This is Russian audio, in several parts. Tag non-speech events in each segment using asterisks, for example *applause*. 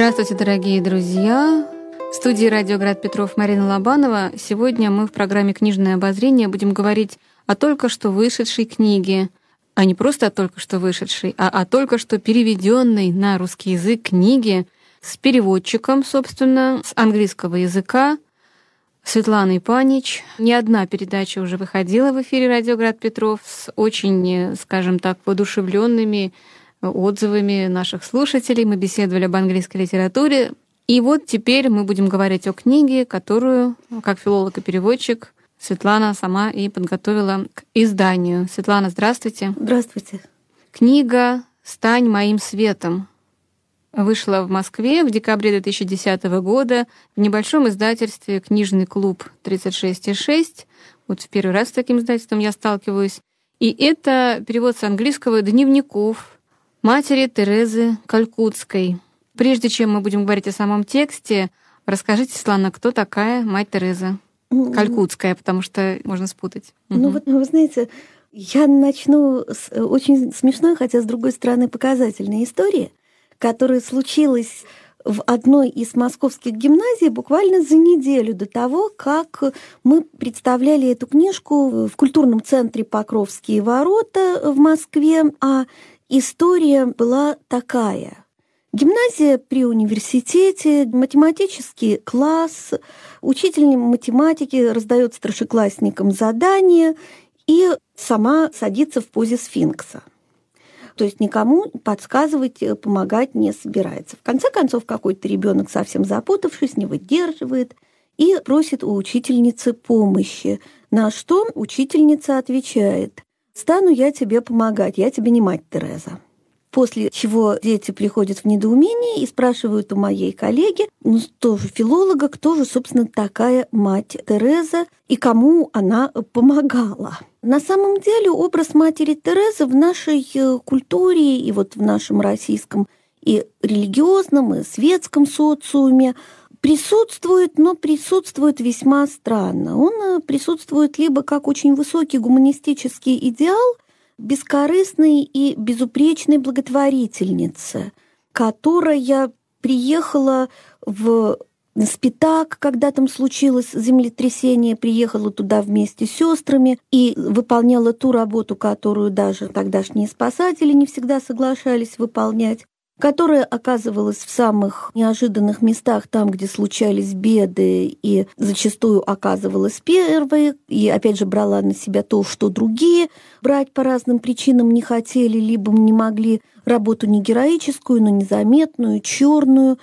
Здравствуйте, дорогие друзья! В студии «Радиоград Петров» Марина Лобанова. Сегодня мы в программе «Книжное обозрение» будем говорить о только что вышедшей книге, а не просто о только что вышедшей, а о только что переведенной на русский язык книге с переводчиком, собственно, с английского языка Светланой Панич. Не одна передача уже выходила в эфире «Радиоград Петров» с очень, скажем так, воодушевленными отзывами наших слушателей. Мы беседовали об английской литературе. И вот теперь мы будем говорить о книге, которую, как филолог и переводчик, Светлана сама и подготовила к изданию. Светлана, здравствуйте. Здравствуйте. Книга «Стань моим светом» вышла в Москве в декабре 2010 года в небольшом издательстве «Книжный клуб 36,6». Вот в первый раз с таким издательством я сталкиваюсь. И это перевод с английского дневников матери Терезы Калькутской – Прежде чем мы будем говорить о самом тексте, расскажите, Светлана, кто такая мать Тереза? Калькутская, потому что можно спутать. Ну угу. вот, вы знаете, я начну с очень смешной, хотя с другой стороны показательной истории, которая случилась в одной из московских гимназий буквально за неделю до того, как мы представляли эту книжку в культурном центре Покровские ворота в Москве, а история была такая. Гимназия при университете, математический класс, учитель математики раздает старшеклассникам задания и сама садится в позе сфинкса. То есть никому подсказывать, помогать не собирается. В конце концов, какой-то ребенок, совсем запутавшись, не выдерживает и просит у учительницы помощи. На что учительница отвечает, «Стану я тебе помогать, я тебе не мать Тереза». После чего дети приходят в недоумение и спрашивают у моей коллеги, ну, тоже филолога, кто же, собственно, такая мать Тереза и кому она помогала. На самом деле образ матери Терезы в нашей э, культуре и вот в нашем российском и религиозном, и светском социуме присутствует, но присутствует весьма странно. Он э, присутствует либо как очень высокий гуманистический идеал – бескорыстной и безупречной благотворительнице, которая приехала в Спитак, когда там случилось землетрясение, приехала туда вместе с сестрами и выполняла ту работу, которую даже тогдашние спасатели не всегда соглашались выполнять которая оказывалась в самых неожиданных местах, там, где случались беды, и зачастую оказывалась первой, и опять же брала на себя то, что другие брать по разным причинам не хотели, либо не могли работу не героическую, но незаметную, черную.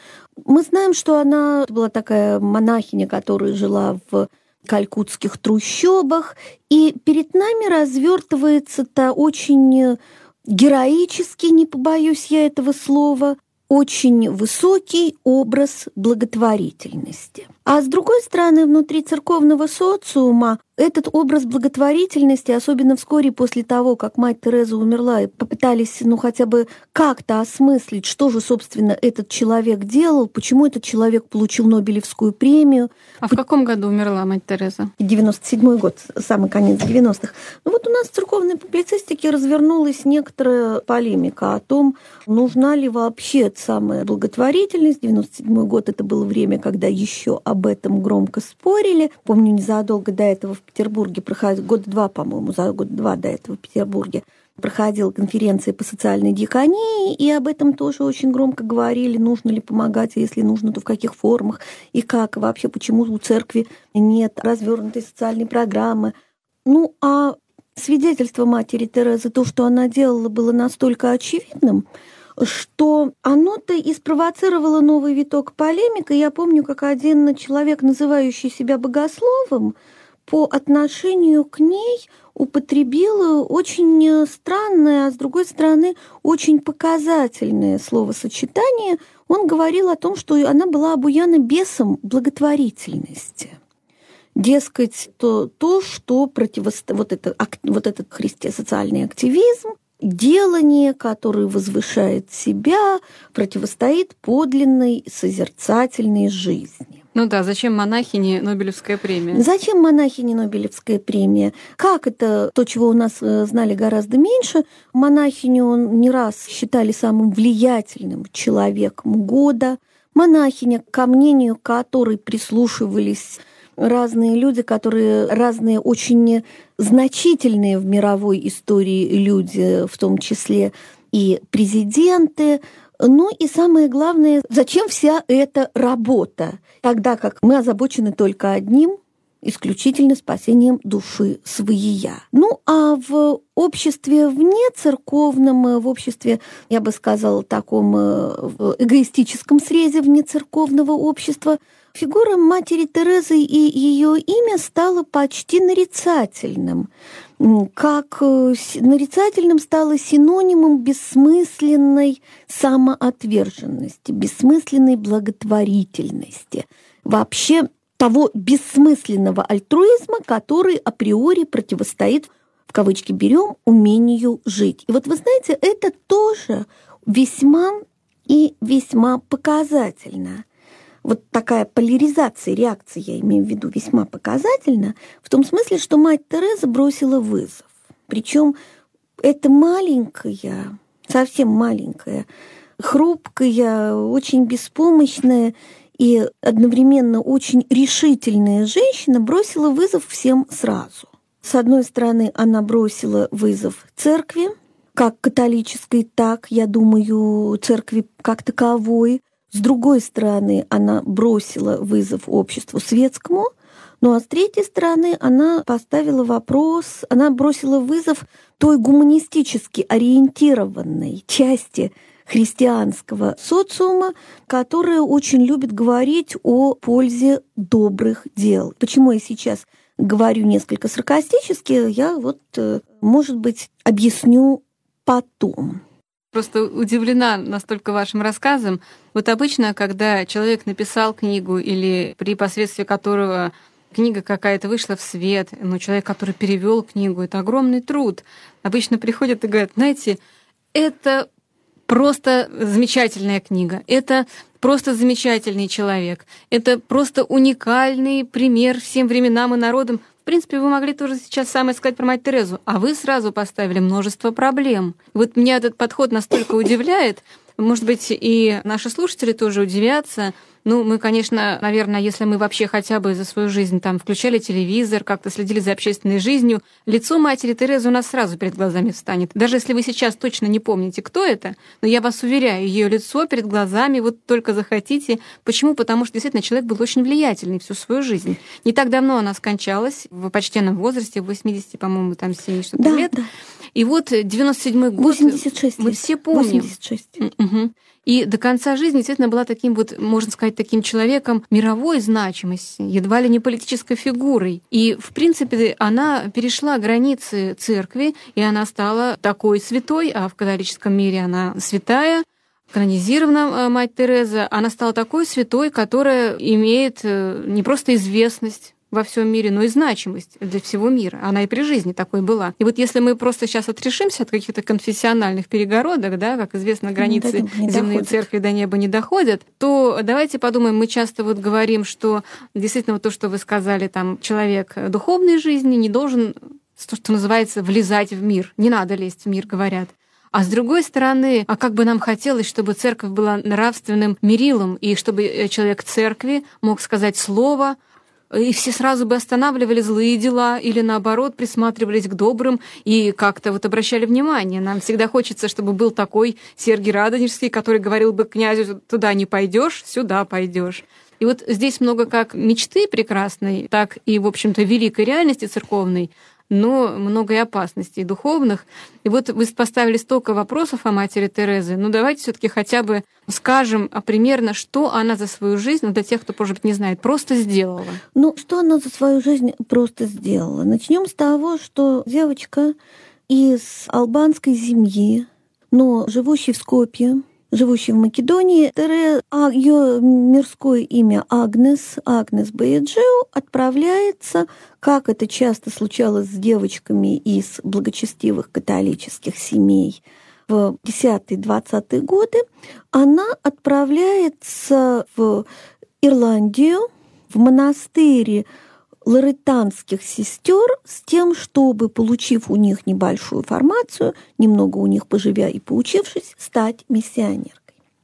Мы знаем, что она была такая монахиня, которая жила в калькутских трущобах, и перед нами развертывается-то очень героический, не побоюсь я этого слова, очень высокий образ благотворительности. А с другой стороны, внутри церковного социума этот образ благотворительности, особенно вскоре после того, как мать Тереза умерла, и попытались, ну, хотя бы как-то осмыслить, что же, собственно, этот человек делал, почему этот человек получил Нобелевскую премию. А в каком году умерла мать Тереза? 97 год, самый конец 90-х. Ну вот у нас в церковной публицистике развернулась некоторая полемика о том, нужна ли вообще самая благотворительность. 97 год это было время, когда еще об этом громко спорили. Помню, незадолго до этого в Петербурге проходил, год два, по-моему, за год два до этого в Петербурге проходила конференция по социальной диаконии, и об этом тоже очень громко говорили, нужно ли помогать, а если нужно, то в каких формах, и как вообще, почему у церкви нет развернутой социальной программы. Ну, а свидетельство матери Терезы, то, что она делала, было настолько очевидным, что оно-то и спровоцировало новый виток полемики. Я помню, как один человек, называющий себя богословом, по отношению к ней употребила очень странное, а с другой стороны очень показательное словосочетание. Он говорил о том, что она была обуяна бесом благотворительности. Дескать, то, то что противостоит вот, это, вот этот христи социальный активизм, делание, которое возвышает себя, противостоит подлинной созерцательной жизни. Ну да, зачем монахине Нобелевская премия? Зачем монахине Нобелевская премия? Как это, то, чего у нас э, знали гораздо меньше, монахиню не раз считали самым влиятельным человеком года. монахиня, ко мнению которой прислушивались разные люди, которые разные очень значительные в мировой истории люди, в том числе и президенты. Ну и самое главное, зачем вся эта работа, тогда как мы озабочены только одним исключительно спасением души своей. Ну, а в обществе вне церковном, в обществе, я бы сказала, таком в эгоистическом срезе вне церковного общества, фигура матери Терезы и ее имя стало почти нарицательным. Как э, нарицательным стало синонимом бессмысленной самоотверженности, бессмысленной благотворительности. Вообще того бессмысленного альтруизма, который априори противостоит, в кавычки берем, умению жить. И вот вы знаете, это тоже весьма и весьма показательно. Вот такая поляризация реакции, я имею в виду, весьма показательна, в том смысле, что мать Тереза бросила вызов. Причем это маленькая, совсем маленькая, хрупкая, очень беспомощная и одновременно очень решительная женщина бросила вызов всем сразу. С одной стороны, она бросила вызов церкви, как католической, так, я думаю, церкви как таковой. С другой стороны, она бросила вызов обществу светскому, ну а с третьей стороны, она поставила вопрос, она бросила вызов той гуманистически ориентированной части христианского социума, которая очень любит говорить о пользе добрых дел. Почему я сейчас говорю несколько саркастически, я вот, э, может быть, объясню потом. Просто удивлена настолько вашим рассказом. Вот обычно, когда человек написал книгу или при посредстве которого книга какая-то вышла в свет, ну, человек, который перевел книгу, это огромный труд. Обычно приходят и говорят, знаете, это просто замечательная книга. Это просто замечательный человек. Это просто уникальный пример всем временам и народам. В принципе, вы могли тоже сейчас самое сказать про мать Терезу, а вы сразу поставили множество проблем. Вот меня этот подход настолько удивляет, может быть, и наши слушатели тоже удивятся, ну, мы, конечно, наверное, если мы вообще хотя бы за свою жизнь там включали телевизор, как-то следили за общественной жизнью, лицо матери Терезы у нас сразу перед глазами встанет. Даже если вы сейчас точно не помните, кто это, но я вас уверяю, ее лицо перед глазами, вот только захотите. Почему? Потому что действительно человек был очень влиятельный всю свою жизнь. Не так давно она скончалась, в почтенном возрасте, в 80, по-моему, там 7 что-то да, лет. Да. И вот 97-й год. 86 мы все помним. 86. Угу. И до конца жизни действительно была таким вот, можно сказать, таким человеком мировой значимости, едва ли не политической фигурой. И, в принципе, она перешла границы церкви, и она стала такой святой, а в католическом мире она святая, канонизирована э, мать Тереза, она стала такой святой, которая имеет э, не просто известность, во всем мире, но и значимость для всего мира. Она и при жизни такой была. И вот если мы просто сейчас отрешимся от каких-то конфессиональных перегородок, да, как известно, границы ну, земной церкви до неба не доходят, то давайте подумаем, мы часто вот говорим, что действительно вот то, что вы сказали, там, человек духовной жизни не должен, то, что называется, влезать в мир. Не надо лезть в мир, говорят. А с другой стороны, а как бы нам хотелось, чтобы церковь была нравственным мерилом, и чтобы э, человек церкви мог сказать слово, и все сразу бы останавливали злые дела или наоборот присматривались к добрым и как-то вот обращали внимание. Нам всегда хочется, чтобы был такой Сергий Радонежский, который говорил бы князю, туда не пойдешь, сюда пойдешь. И вот здесь много как мечты прекрасной, так и, в общем-то, великой реальности церковной, но много и опасностей духовных. И вот вы поставили столько вопросов о матери Терезы. Ну, давайте все таки хотя бы скажем а примерно, что она за свою жизнь, ну, для тех, кто, может быть, не знает, просто сделала. Ну, что она за свою жизнь просто сделала? Начнем с того, что девочка из албанской семьи, но живущей в Скопье, живущий в Македонии, Тере, а ее мирское имя Агнес, Агнес Баяджио, отправляется, как это часто случалось с девочками из благочестивых католических семей, в 10-20-е годы, она отправляется в Ирландию, в монастырь лоретанских сестер с тем, чтобы, получив у них небольшую формацию, немного у них поживя и поучившись, стать миссионеркой.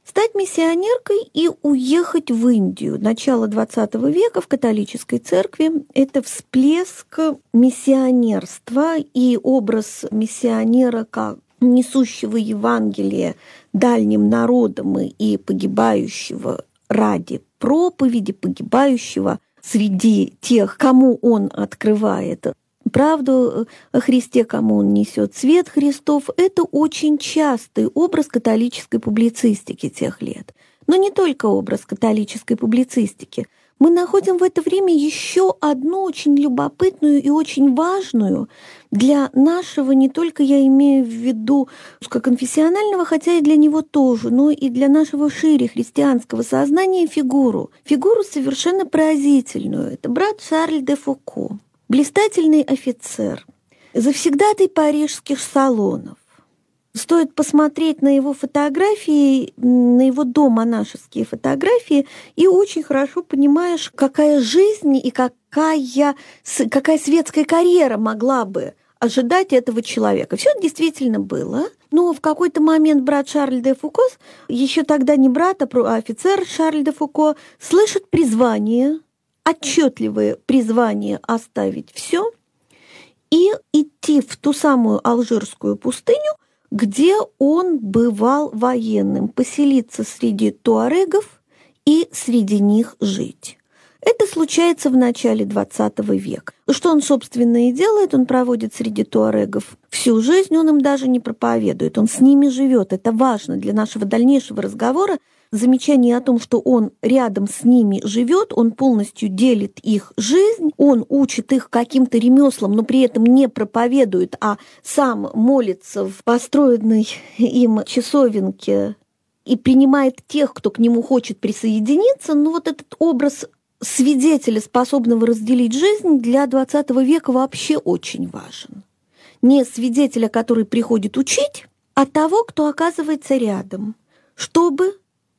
Стать миссионеркой и уехать в Индию. Начало XX века в католической церкви – это всплеск миссионерства и образ миссионера как несущего Евангелие дальним народам и погибающего ради проповеди, погибающего среди тех, кому он открывает правду о Христе, кому он несет свет Христов, это очень частый образ католической публицистики тех лет. Но не только образ католической публицистики. Мы находим в это время еще одну очень любопытную и очень важную для нашего, не только я имею в виду конфессионального, хотя и для него тоже, но и для нашего шире христианского сознания фигуру. Фигуру совершенно поразительную. Это брат Шарль де Фуко блистательный офицер, завсегдатый парижских салонов. Стоит посмотреть на его фотографии, на его домонашеские фотографии, и очень хорошо понимаешь, какая жизнь и какая, какая светская карьера могла бы ожидать этого человека. Все действительно было. Но в какой-то момент брат Шарль де Фуко, еще тогда не брат, а офицер Шарль де Фуко, слышит призвание отчетливое призвание оставить все и идти в ту самую алжирскую пустыню, где он бывал военным, поселиться среди туарегов и среди них жить. Это случается в начале XX века. Что он, собственно, и делает, он проводит среди туарегов всю жизнь, он им даже не проповедует, он с ними живет. Это важно для нашего дальнейшего разговора, замечание о том, что он рядом с ними живет, он полностью делит их жизнь, он учит их каким-то ремеслам, но при этом не проповедует, а сам молится в построенной им часовенке и принимает тех, кто к нему хочет присоединиться, ну вот этот образ свидетеля, способного разделить жизнь, для XX века вообще очень важен. Не свидетеля, который приходит учить, а того, кто оказывается рядом, чтобы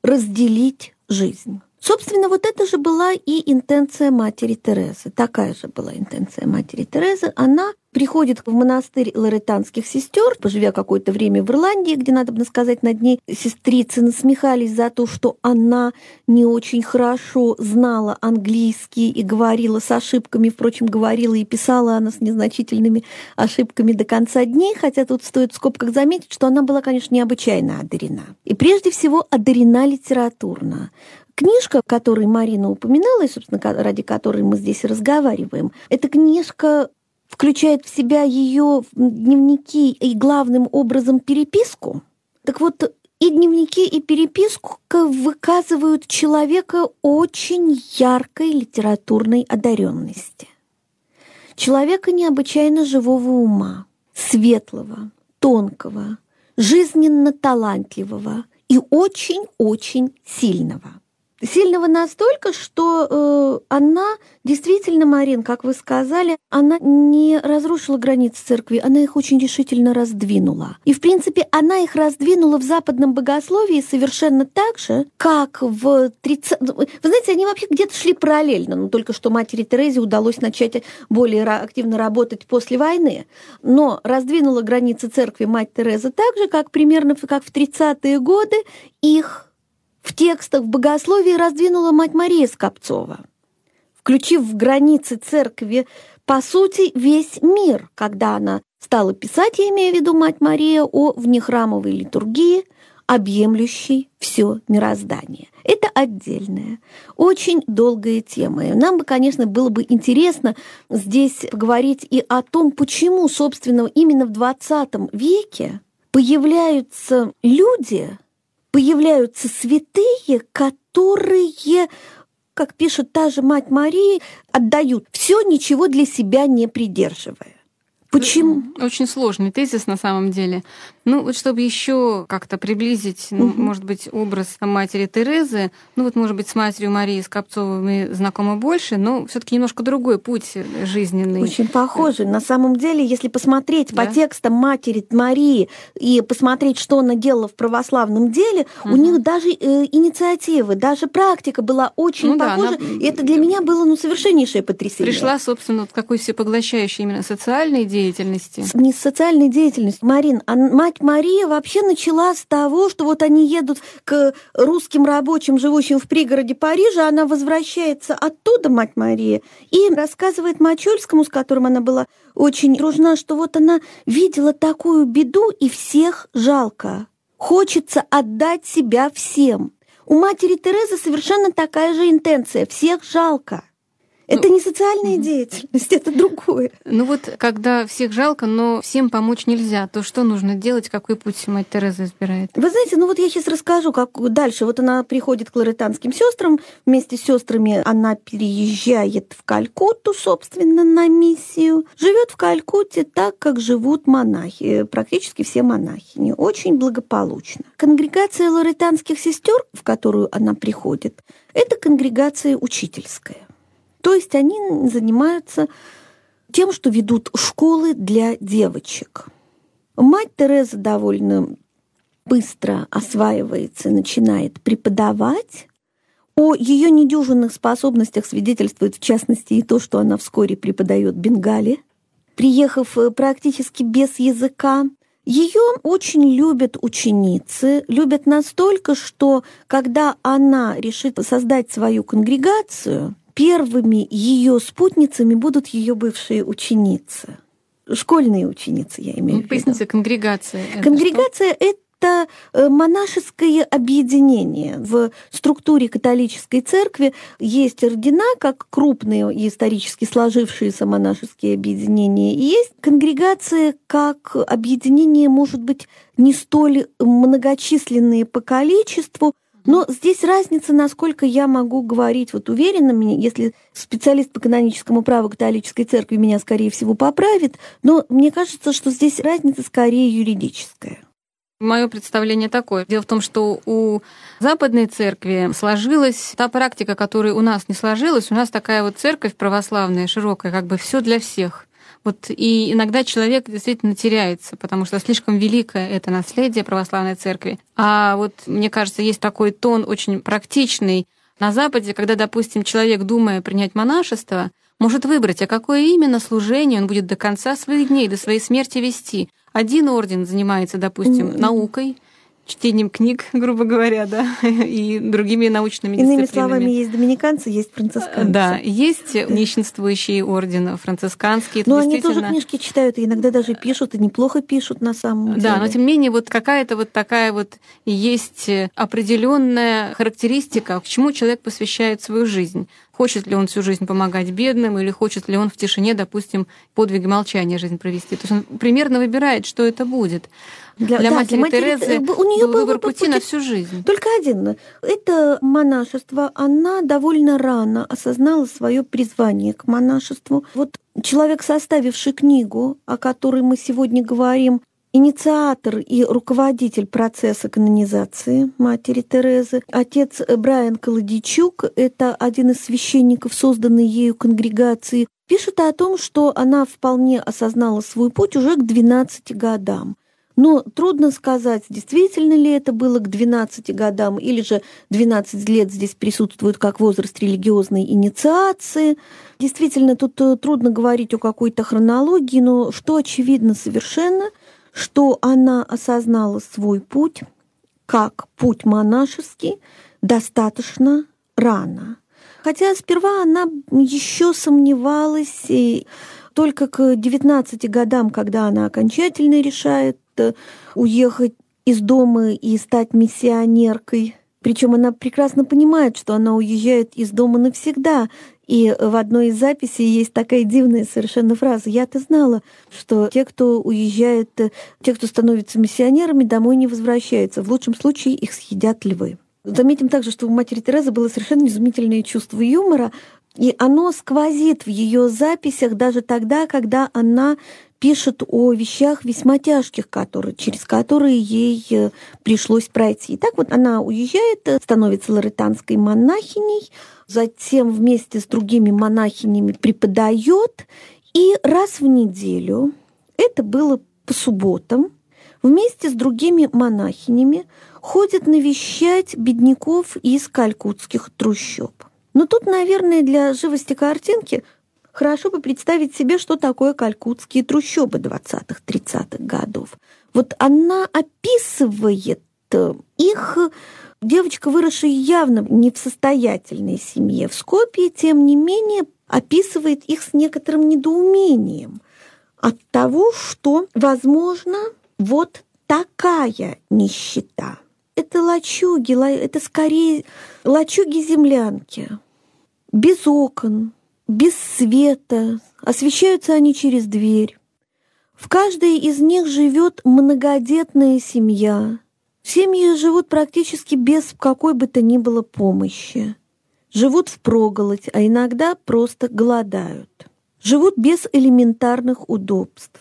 разделить жизнь. Собственно, вот это же была и интенция матери Терезы. Такая же была интенция матери Терезы. Она приходит в монастырь лоретанских сестер, поживя какое-то время в Ирландии, где, надо бы сказать, над ней сестрицы насмехались за то, что она не очень хорошо знала английский и говорила с ошибками, впрочем, говорила и писала она с незначительными ошибками до конца дней, хотя тут стоит в скобках заметить, что она была, конечно, необычайно одарена. И прежде всего одарена литературно. Книжка, которую Марина упоминала, и, собственно, ради которой мы здесь разговариваем, эта книжка включает в себя ее дневники и главным образом переписку. Так вот, и дневники, и переписку выказывают человека очень яркой литературной одаренности. Человека необычайно живого ума, светлого, тонкого, жизненно талантливого и очень-очень сильного – Сильного настолько, что э, она действительно, Марин, как вы сказали, она не разрушила границы церкви, она их очень решительно раздвинула. И, в принципе, она их раздвинула в западном богословии совершенно так же, как в 30... Вы знаете, они вообще где-то шли параллельно, но только что матери Терезе удалось начать более активно работать после войны. Но раздвинула границы церкви мать Тереза так же, как примерно как в 30-е годы их в текстах в богословии раздвинула мать Мария Скопцова, включив в границы церкви, по сути, весь мир, когда она стала писать, я имею в виду мать Мария, о внехрамовой литургии, объемлющей все мироздание. Это отдельная, очень долгая тема. И нам бы, конечно, было бы интересно здесь говорить и о том, почему, собственно, именно в 20 веке появляются люди, появляются святые, которые как пишет та же мать Марии, отдают все, ничего для себя не придерживая. Почему? Очень сложный тезис на самом деле. Ну, вот чтобы еще как-то приблизить, ну, угу. может быть, образ матери Терезы, ну вот, может быть, с матерью Марии Скопцовой мы знакомы больше, но все-таки немножко другой путь жизненный. Очень похожий. На самом деле, если посмотреть да? по текстам матери Марии и посмотреть, что она делала в православном деле, угу. у них даже э, инициативы, даже практика была очень ну, похожа. Да, она... И это для меня было ну, совершеннейшее потрясение. Пришла, собственно, вот какой всепоглощающей именно социальной идеей деятельности. Не с социальной деятельностью. Марин, а мать Мария вообще начала с того, что вот они едут к русским рабочим, живущим в пригороде Парижа, она возвращается оттуда, мать Мария, и рассказывает Мачульскому, с которым она была очень дружна, что вот она видела такую беду, и всех жалко. Хочется отдать себя всем. У матери Терезы совершенно такая же интенция. Всех жалко. Это ну, не социальная деятельность, это другое. Ну вот, когда всех жалко, но всем помочь нельзя, то что нужно делать, какой путь мать Тереза избирает? Вы знаете, ну вот я сейчас расскажу, как дальше. Вот она приходит к лоретанским сестрам, вместе с сестрами она переезжает в Калькутту, собственно, на миссию. Живет в Калькутте так, как живут монахи, практически все монахини, очень благополучно. Конгрегация лоретанских сестер, в которую она приходит, это конгрегация учительская. То есть они занимаются тем, что ведут школы для девочек. Мать Тереза довольно быстро осваивается, начинает преподавать. О ее недюжинных способностях свидетельствует в частности и то, что она вскоре преподает Бенгале. Приехав э, практически без языка, ее очень любят ученицы, любят настолько, что когда она решит создать свою конгрегацию – первыми ее спутницами будут ее бывшие ученицы. Школьные ученицы, я имею в виду. Поясните, конгрегация. Конгрегация – это э, монашеское объединение. В структуре католической церкви есть ордена, как крупные исторически сложившиеся монашеские объединения, и есть конгрегация как объединение, может быть, не столь многочисленные по количеству, но здесь разница, насколько я могу говорить вот уверенно, если специалист по каноническому праву католической церкви меня, скорее всего, поправит, но мне кажется, что здесь разница скорее юридическая. Мое представление такое. Дело в том, что у западной церкви сложилась та практика, которая у нас не сложилась. У нас такая вот церковь православная, широкая, как бы все для всех. Вот и иногда человек действительно теряется, потому что слишком великое это наследие православной церкви. А вот, мне кажется, есть такой тон очень практичный на Западе, когда, допустим, человек, думая принять монашество, может выбрать, а какое именно служение он будет до конца своих дней, до своей смерти вести. Один орден занимается, допустим, наукой, чтением книг, *laughs* грубо говоря, да, и другими научными Иными дисциплинами. словами, есть доминиканцы, есть францисканцы. Да, есть нищенствующие ордены, францисканские. Но они тоже книжки читают, и иногда даже пишут, и неплохо пишут на самом деле. Да, но тем не менее, вот какая-то вот такая вот есть определенная характеристика, к чему человек посвящает свою жизнь. Хочет ли он всю жизнь помогать бедным, или хочет ли он в тишине, допустим, подвиги молчания жизнь провести. То есть он примерно выбирает, что это будет. Для, для да, матери, матери Терезы у нее был выбор пути, пути на всю жизнь. Только один. Это монашество. Она довольно рано осознала свое призвание к монашеству. Вот человек, составивший книгу, о которой мы сегодня говорим, инициатор и руководитель процесса канонизации матери Терезы. Отец Брайан Колодичук, это один из священников, созданной ею конгрегации, пишет о том, что она вполне осознала свой путь уже к 12 годам. Но трудно сказать, действительно ли это было к 12 годам, или же 12 лет здесь присутствует как возраст религиозной инициации. Действительно, тут э, трудно говорить о какой-то хронологии, но что очевидно совершенно, что она осознала свой путь как путь монашеский достаточно рано. Хотя сперва она еще сомневалась, и только к 19 годам, когда она окончательно решает уехать из дома и стать миссионеркой. Причем она прекрасно понимает, что она уезжает из дома навсегда. И в одной из записей есть такая дивная совершенно фраза. Я-то знала, что те, кто уезжает, те, кто становится миссионерами, домой не возвращаются. В лучшем случае их съедят львы. Заметим также, что у матери Терезы было совершенно изумительное чувство юмора, и оно сквозит в ее записях даже тогда, когда она пишет о вещах весьма тяжких, которые, через которые ей э, пришлось пройти. И так вот она уезжает, э, становится лоретанской монахиней, затем вместе с другими монахинями преподает, и раз в неделю, это было по субботам, вместе с другими монахинями ходит навещать бедняков из калькутских трущоб. Но тут, наверное, для живости картинки хорошо бы представить себе, что такое калькутские трущобы 20-30-х годов. Вот она описывает э, их девочка, выросшая явно не в состоятельной семье в Скопье, тем не менее описывает их с некоторым недоумением от того, что, возможно, вот такая нищета. Это лачуги, это скорее лачуги-землянки, без окон, без света, освещаются они через дверь. В каждой из них живет многодетная семья. Семьи живут практически без какой бы то ни было помощи. Живут в проголодь, а иногда просто голодают. Живут без элементарных удобств.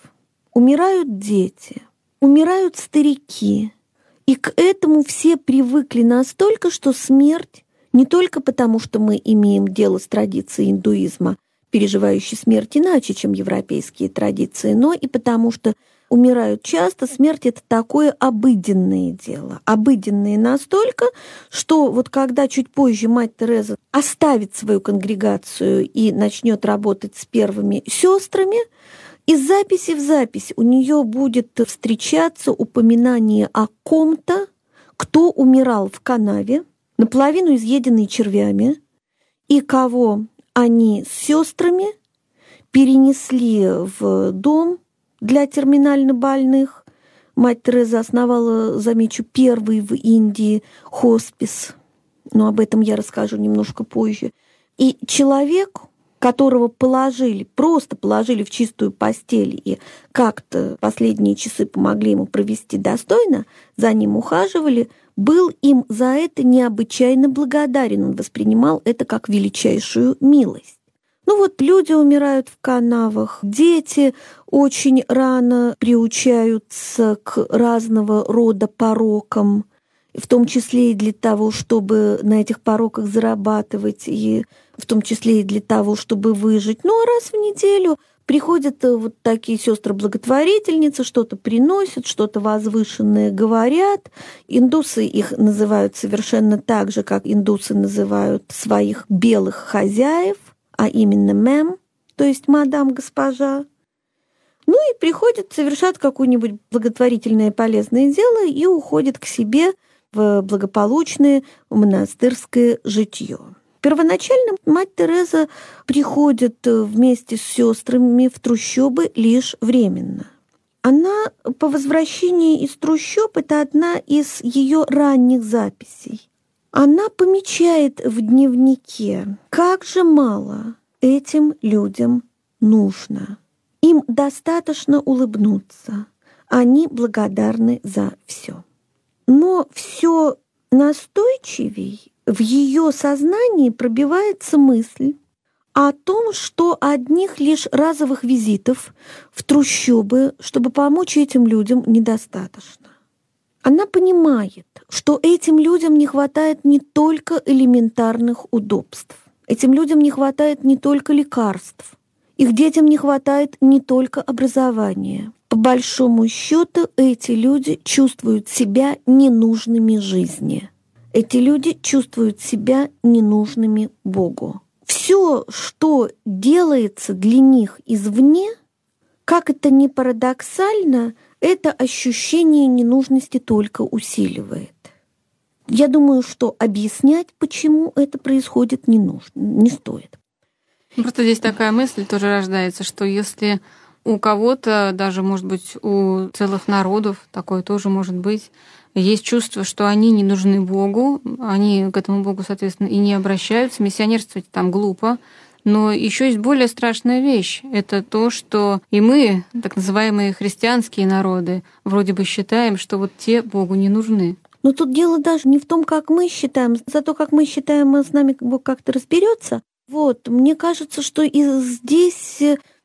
Умирают дети, умирают старики. И к этому все привыкли настолько, что смерть не только потому, что мы имеем дело с традицией индуизма, переживающей смерть иначе, чем европейские традиции, но и потому, что умирают часто, смерть это такое обыденное дело. Обыденное настолько, что вот когда чуть позже мать Тереза оставит свою конгрегацию и начнет работать с первыми сестрами, из записи в запись у нее будет встречаться упоминание о ком-то, кто умирал в канаве, наполовину изъеденный червями, и кого они с сестрами перенесли в дом для терминально больных. Мать Тереза основала, замечу, первый в Индии хоспис. Но об этом я расскажу немножко позже. И человек, которого положили, просто положили в чистую постель и как-то последние часы помогли ему провести достойно, за ним ухаживали, был им за это необычайно благодарен. Он воспринимал это как величайшую милость. Ну вот люди умирают в канавах, дети очень рано приучаются к разного рода порокам, в том числе и для того, чтобы на этих пороках зарабатывать, и в том числе и для того, чтобы выжить. Ну а раз в неделю приходят э, вот такие сестры-благотворительницы, что-то приносят, что-то возвышенное говорят. Индусы их называют совершенно так же, как индусы называют своих белых хозяев – а именно мэм, то есть мадам госпожа. Ну и приходит, совершать какое-нибудь благотворительное полезное дело и уходит к себе в благополучное монастырское житье. Первоначально мать Тереза приходит вместе с сестрами в трущобы лишь временно. Она по возвращении из трущоб, это одна из ее ранних записей, она помечает в дневнике, как же мало этим людям нужно. Им достаточно улыбнуться. Они благодарны за все. Но все настойчивей в ее сознании пробивается мысль о том, что одних лишь разовых визитов в трущобы, чтобы помочь этим людям, недостаточно. Она понимает, что этим людям не хватает не только элементарных удобств, этим людям не хватает не только лекарств, их детям не хватает не только образования. По большому счету эти люди чувствуют себя ненужными жизни. Эти люди чувствуют себя ненужными Богу. Все, что делается для них извне, как это ни парадоксально, это ощущение ненужности только усиливает. Я думаю, что объяснять, почему это происходит, не нужно, не стоит. Просто здесь такая мысль тоже рождается, что если у кого-то, даже, может быть, у целых народов, такое тоже может быть, есть чувство, что они не нужны Богу, они к этому Богу, соответственно, и не обращаются, миссионерствовать там глупо, но еще есть более страшная вещь. Это то, что и мы, так называемые христианские народы, вроде бы считаем, что вот те Богу не нужны. Но тут дело даже не в том, как мы считаем, за то, как мы считаем, с нами Бог как-то разберется. Вот, мне кажется, что и здесь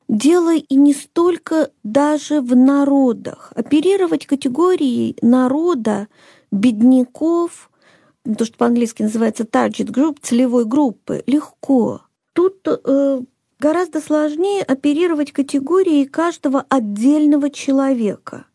дело и не столько даже в народах. Оперировать категорией народа, бедняков, то, что по-английски называется target group, целевой группы, легко. Тут э, гораздо сложнее оперировать категорией каждого отдельного человека.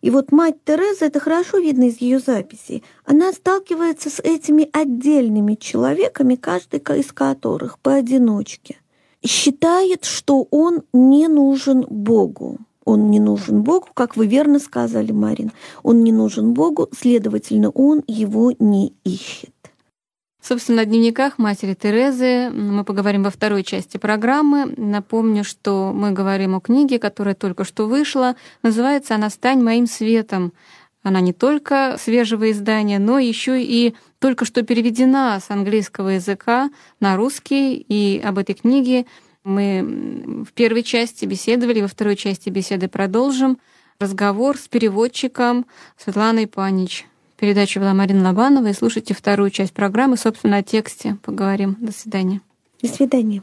И вот мать Тереза, это хорошо видно из ее записей, она сталкивается с этими отдельными человеками, каждый из которых поодиночке считает, что он не нужен Богу. Он не нужен Богу, как вы верно сказали, Марин. Он не нужен Богу, следовательно, он его не ищет. Собственно, о дневниках матери Терезы мы поговорим во второй части программы. Напомню, что мы говорим о книге, которая только что вышла. Называется она «Стань моим светом». Она не только свежего издания, но еще и только что переведена с английского языка на русский. И об этой книге мы в первой части беседовали, во второй части беседы продолжим. Разговор с переводчиком Светланой Панич. Передача была Марина Лобанова. И слушайте вторую часть программы, собственно, о тексте поговорим. До свидания. До свидания.